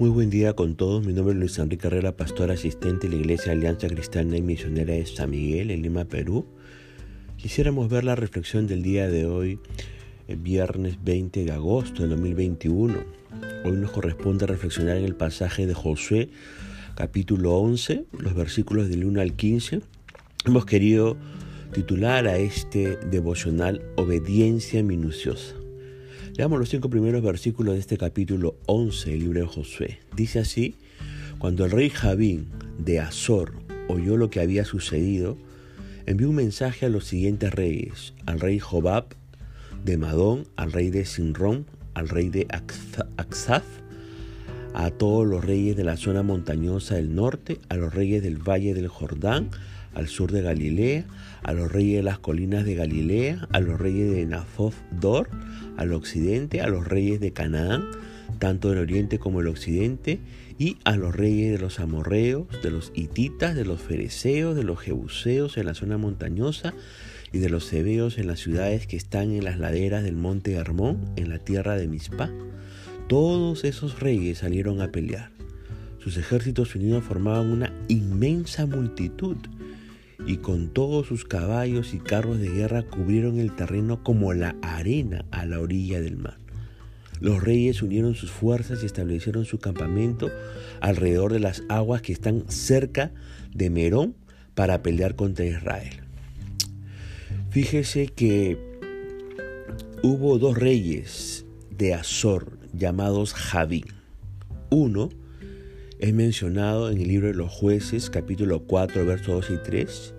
Muy buen día con todos. Mi nombre es Luis Enrique Herrera, pastor asistente de la Iglesia Alianza Cristiana y Misionera de San Miguel, en Lima, Perú. Quisiéramos ver la reflexión del día de hoy, el viernes 20 de agosto de 2021. Hoy nos corresponde reflexionar en el pasaje de Josué, capítulo 11, los versículos del 1 al 15. Hemos querido titular a este devocional Obediencia minuciosa. Leamos los cinco primeros versículos de este capítulo 11 del libro de Josué. Dice así, cuando el rey Javín de Azor oyó lo que había sucedido, envió un mensaje a los siguientes reyes, al rey Jobab de Madón, al rey de Sinrón, al rey de Aksaf, a todos los reyes de la zona montañosa del norte, a los reyes del valle del Jordán, al sur de Galilea, a los reyes de las colinas de Galilea, a los reyes de Nafof Dor, al occidente, a los reyes de Canaán, tanto del oriente como del occidente, y a los reyes de los amorreos, de los hititas, de los fereceos, de los jebuseos en la zona montañosa, y de los hebeos en las ciudades que están en las laderas del monte Hermón, en la tierra de Mizpah. Todos esos reyes salieron a pelear. Sus ejércitos unidos formaban una inmensa multitud y con todos sus caballos y carros de guerra cubrieron el terreno como la arena a la orilla del mar. Los reyes unieron sus fuerzas y establecieron su campamento alrededor de las aguas que están cerca de Merón para pelear contra Israel. Fíjese que hubo dos reyes de Azor llamados Javín. Uno es mencionado en el libro de los jueces, capítulo 4, versos 2 y 3.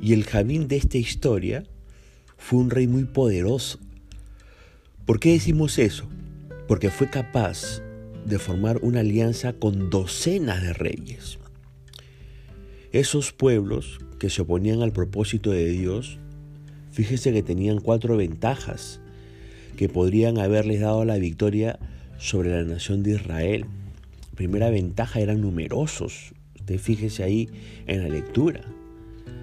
Y el Javín de esta historia fue un rey muy poderoso. ¿Por qué decimos eso? Porque fue capaz de formar una alianza con docenas de reyes. Esos pueblos que se oponían al propósito de Dios, fíjese que tenían cuatro ventajas que podrían haberles dado la victoria sobre la nación de Israel primera ventaja eran numerosos. Usted fíjese ahí en la lectura.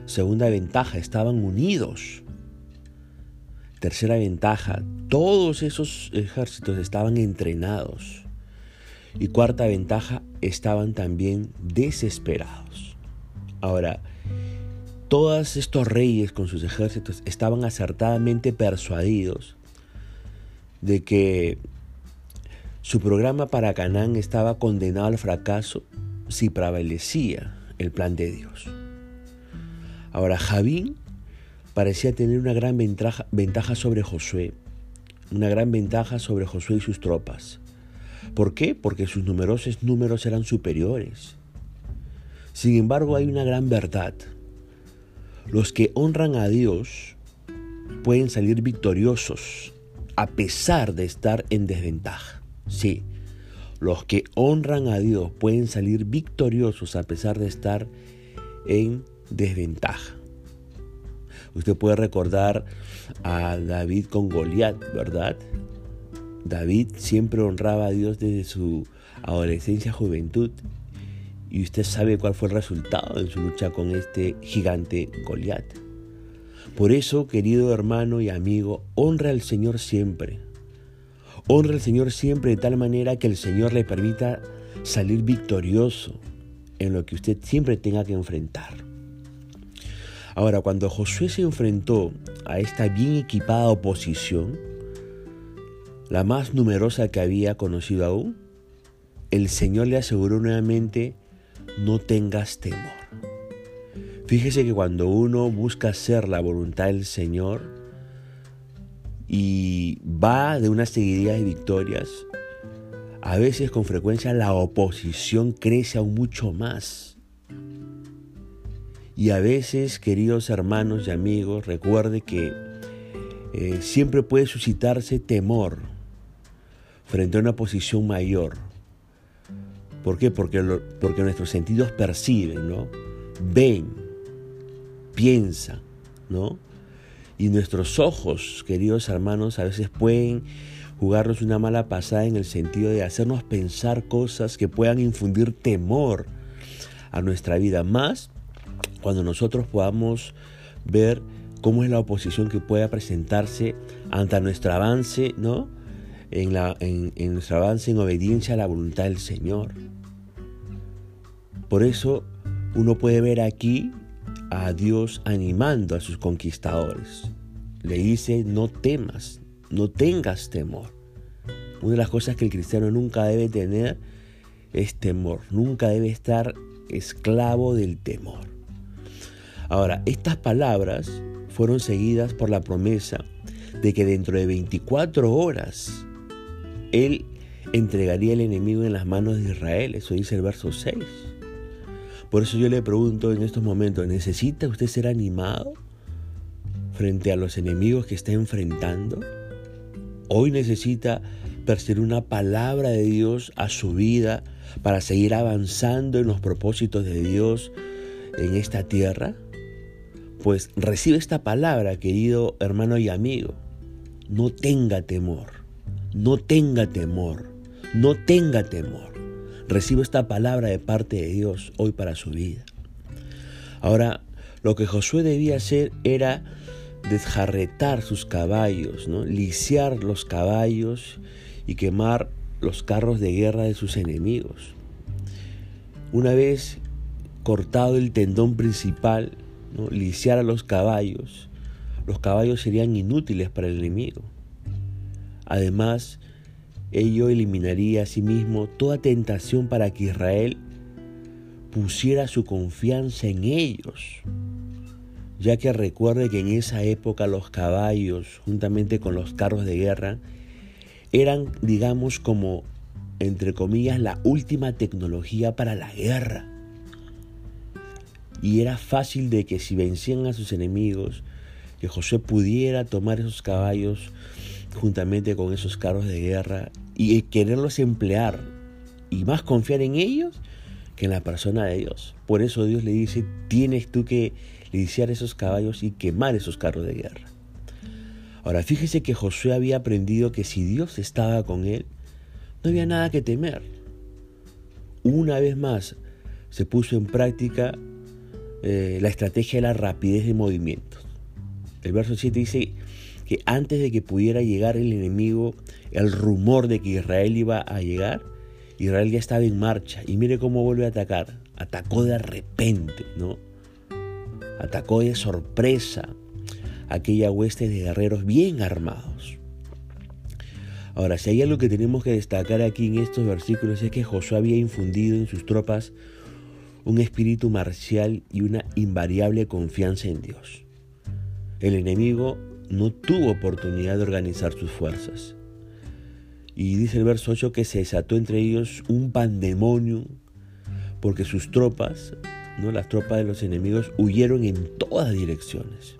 Segunda ventaja, estaban unidos. Tercera ventaja, todos esos ejércitos estaban entrenados. Y cuarta ventaja, estaban también desesperados. Ahora, todos estos reyes con sus ejércitos estaban acertadamente persuadidos de que su programa para Canaán estaba condenado al fracaso si prevalecía el plan de Dios. Ahora, Javín parecía tener una gran ventaja, ventaja sobre Josué, una gran ventaja sobre Josué y sus tropas. ¿Por qué? Porque sus numerosos números eran superiores. Sin embargo, hay una gran verdad. Los que honran a Dios pueden salir victoriosos a pesar de estar en desventaja. Sí, los que honran a Dios pueden salir victoriosos a pesar de estar en desventaja. Usted puede recordar a David con Goliat, ¿verdad? David siempre honraba a Dios desde su adolescencia, juventud. Y usted sabe cuál fue el resultado de su lucha con este gigante Goliat. Por eso, querido hermano y amigo, honra al Señor siempre. Honra al Señor siempre de tal manera que el Señor le permita salir victorioso en lo que usted siempre tenga que enfrentar. Ahora, cuando Josué se enfrentó a esta bien equipada oposición, la más numerosa que había conocido aún, el Señor le aseguró nuevamente, no tengas temor. Fíjese que cuando uno busca hacer la voluntad del Señor, y va de una seguidilla de victorias, a veces con frecuencia la oposición crece aún mucho más. Y a veces, queridos hermanos y amigos, recuerde que eh, siempre puede suscitarse temor frente a una posición mayor. ¿Por qué? Porque, porque nuestros sentidos perciben, ¿no? Ven, piensan, ¿no? Y nuestros ojos, queridos hermanos, a veces pueden jugarnos una mala pasada en el sentido de hacernos pensar cosas que puedan infundir temor a nuestra vida. Más cuando nosotros podamos ver cómo es la oposición que pueda presentarse ante nuestro avance, ¿no? en, la, en, nuestro avance en obediencia a la voluntad del Señor. Por eso uno puede ver aquí a Dios animando a sus conquistadores. Le dice, no temas, no tengas temor. Una de las cosas que el cristiano nunca debe tener es temor, nunca debe estar esclavo del temor. Ahora, estas palabras fueron seguidas por la promesa de que dentro de 24 horas Él entregaría el enemigo en las manos de Israel. Eso dice el verso 6. Por eso yo le pregunto en estos momentos, ¿necesita usted ser animado frente a los enemigos que está enfrentando? Hoy necesita percibir una palabra de Dios a su vida para seguir avanzando en los propósitos de Dios en esta tierra? Pues recibe esta palabra, querido hermano y amigo. No tenga temor, no tenga temor, no tenga temor. Recibe esta palabra de parte de Dios hoy para su vida. Ahora, lo que Josué debía hacer era desjarretar sus caballos, ¿no? lisiar los caballos y quemar los carros de guerra de sus enemigos. Una vez cortado el tendón principal, ¿no? lisiar a los caballos, los caballos serían inútiles para el enemigo. Además, ello eliminaría a sí mismo toda tentación para que Israel pusiera su confianza en ellos, ya que recuerde que en esa época los caballos, juntamente con los carros de guerra, eran, digamos, como, entre comillas, la última tecnología para la guerra. Y era fácil de que si vencían a sus enemigos, que José pudiera tomar esos caballos juntamente con esos carros de guerra y quererlos emplear y más confiar en ellos que en la persona de Dios. Por eso Dios le dice, tienes tú que liciar esos caballos y quemar esos carros de guerra. Ahora fíjese que Josué había aprendido que si Dios estaba con él, no había nada que temer. Una vez más se puso en práctica eh, la estrategia de la rapidez de movimientos. El verso 7 dice que antes de que pudiera llegar el enemigo, el rumor de que Israel iba a llegar, Israel ya estaba en marcha. Y mire cómo vuelve a atacar. Atacó de repente, ¿no? Atacó de sorpresa aquella hueste de guerreros bien armados. Ahora, si hay algo que tenemos que destacar aquí en estos versículos es que Josué había infundido en sus tropas un espíritu marcial y una invariable confianza en Dios. El enemigo no tuvo oportunidad de organizar sus fuerzas. Y dice el verso 8 que se desató entre ellos un pandemonio porque sus tropas, ¿no? las tropas de los enemigos, huyeron en todas direcciones.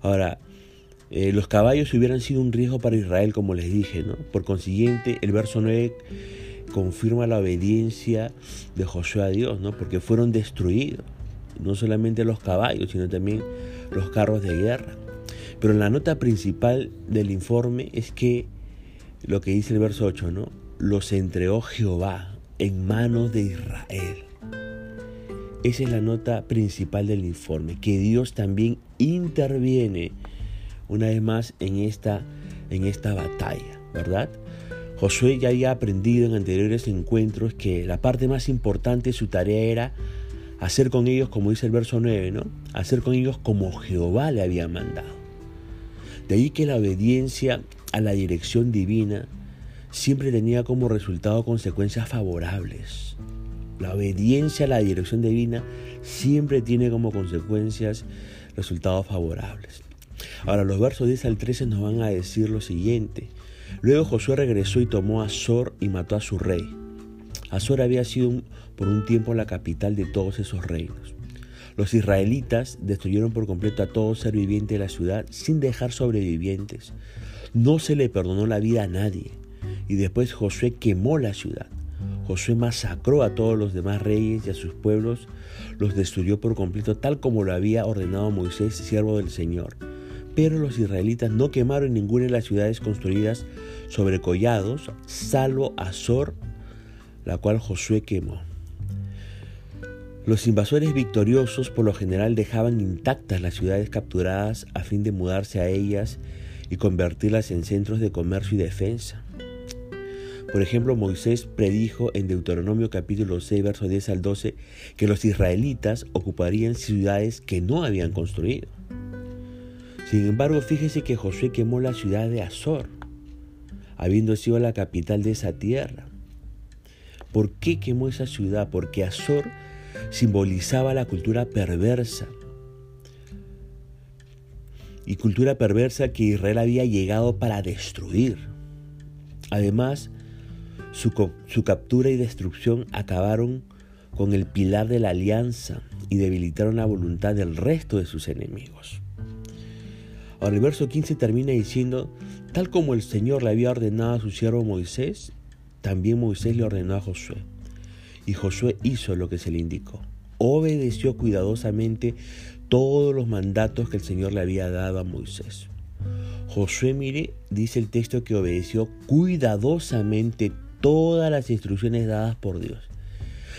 Ahora, eh, los caballos hubieran sido un riesgo para Israel, como les dije, ¿no? Por consiguiente, el verso 9 confirma la obediencia de Josué a Dios, ¿no? Porque fueron destruidos, no solamente los caballos, sino también los carros de guerra. Pero la nota principal del informe es que lo que dice el verso 8, ¿no? Los entregó Jehová en manos de Israel. Esa es la nota principal del informe, que Dios también interviene una vez más en esta, en esta batalla, ¿verdad? Josué ya había aprendido en anteriores encuentros que la parte más importante de su tarea era hacer con ellos, como dice el verso 9, ¿no? Hacer con ellos como Jehová le había mandado. De ahí que la obediencia a la dirección divina siempre tenía como resultado consecuencias favorables. La obediencia a la dirección divina siempre tiene como consecuencias resultados favorables. Ahora los versos 10 al 13 nos van a decir lo siguiente. Luego Josué regresó y tomó a Azor y mató a su rey. Azor había sido por un tiempo la capital de todos esos reinos. Los israelitas destruyeron por completo a todo ser viviente de la ciudad sin dejar sobrevivientes. No se le perdonó la vida a nadie. Y después Josué quemó la ciudad. Josué masacró a todos los demás reyes y a sus pueblos, los destruyó por completo tal como lo había ordenado Moisés, siervo del Señor. Pero los israelitas no quemaron ninguna de las ciudades construidas sobre collados, salvo Azor, la cual Josué quemó. Los invasores victoriosos por lo general dejaban intactas las ciudades capturadas a fin de mudarse a ellas y convertirlas en centros de comercio y defensa. Por ejemplo, Moisés predijo en Deuteronomio capítulo 6, verso 10 al 12, que los israelitas ocuparían ciudades que no habían construido. Sin embargo, fíjese que Josué quemó la ciudad de Azor, habiendo sido la capital de esa tierra. ¿Por qué quemó esa ciudad? Porque Azor simbolizaba la cultura perversa. Y cultura perversa que Israel había llegado para destruir. Además, su, su, captura y destrucción acabaron con el pilar de la alianza y debilitaron la voluntad del resto de sus enemigos. Ahora el verso 15 termina diciendo, tal como el Señor le había ordenado a su siervo Moisés, también Moisés le ordenó a Josué. Y Josué hizo lo que se le indicó. Obedeció cuidadosamente todos los mandatos que el Señor le había dado a Moisés. Josué, mire, dice el texto que obedeció cuidadosamente todas las instrucciones dadas por Dios.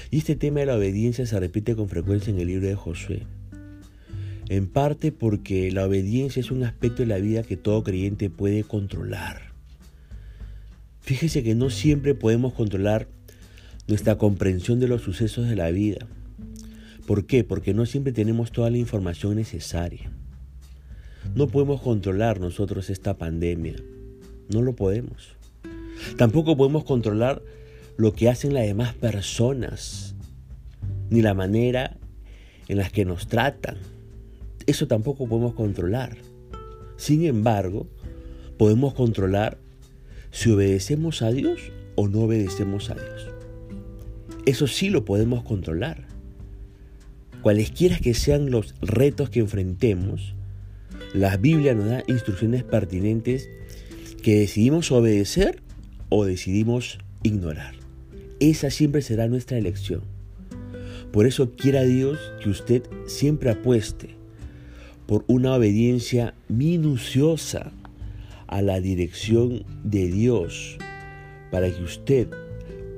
Y este tema de la obediencia se repite con frecuencia en el libro de Josué en parte porque la obediencia es un aspecto de la vida que todo creyente puede controlar. Fíjese que no siempre podemos controlar nuestra comprensión de los sucesos de la vida. ¿Por qué? Porque no siempre tenemos toda la información necesaria. No podemos controlar nosotros esta pandemia. No lo podemos. Tampoco podemos controlar lo que hacen las demás personas, ni la manera en la que nos tratan, eso tampoco podemos controlar. Sin embargo, podemos controlar si obedecemos a Dios o no obedecemos a Dios. Eso sí lo podemos controlar. Cualesquiera que sean los retos que enfrentemos, la Biblia nos da instrucciones pertinentes que decidimos obedecer o decidimos ignorar. Esa siempre será nuestra elección. Por eso quiera Dios que usted siempre apueste por una obediencia minuciosa a la dirección de Dios para que usted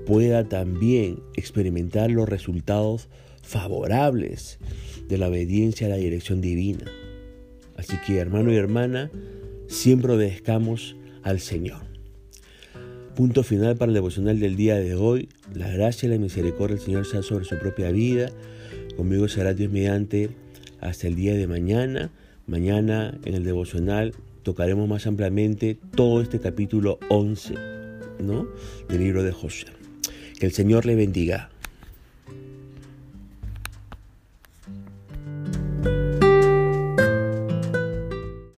pueda también experimentar los resultados favorables de la obediencia a la dirección divina. Así que hermano y hermana, siempre obedezcamos al Señor. Punto final para el devocional del día de hoy. La gracia y la misericordia del Señor sea sobre su propia vida. Conmigo será Dios mediante hasta el día de mañana. Mañana en el devocional tocaremos más ampliamente todo este capítulo 11 ¿no? del libro de José. Que el Señor le bendiga.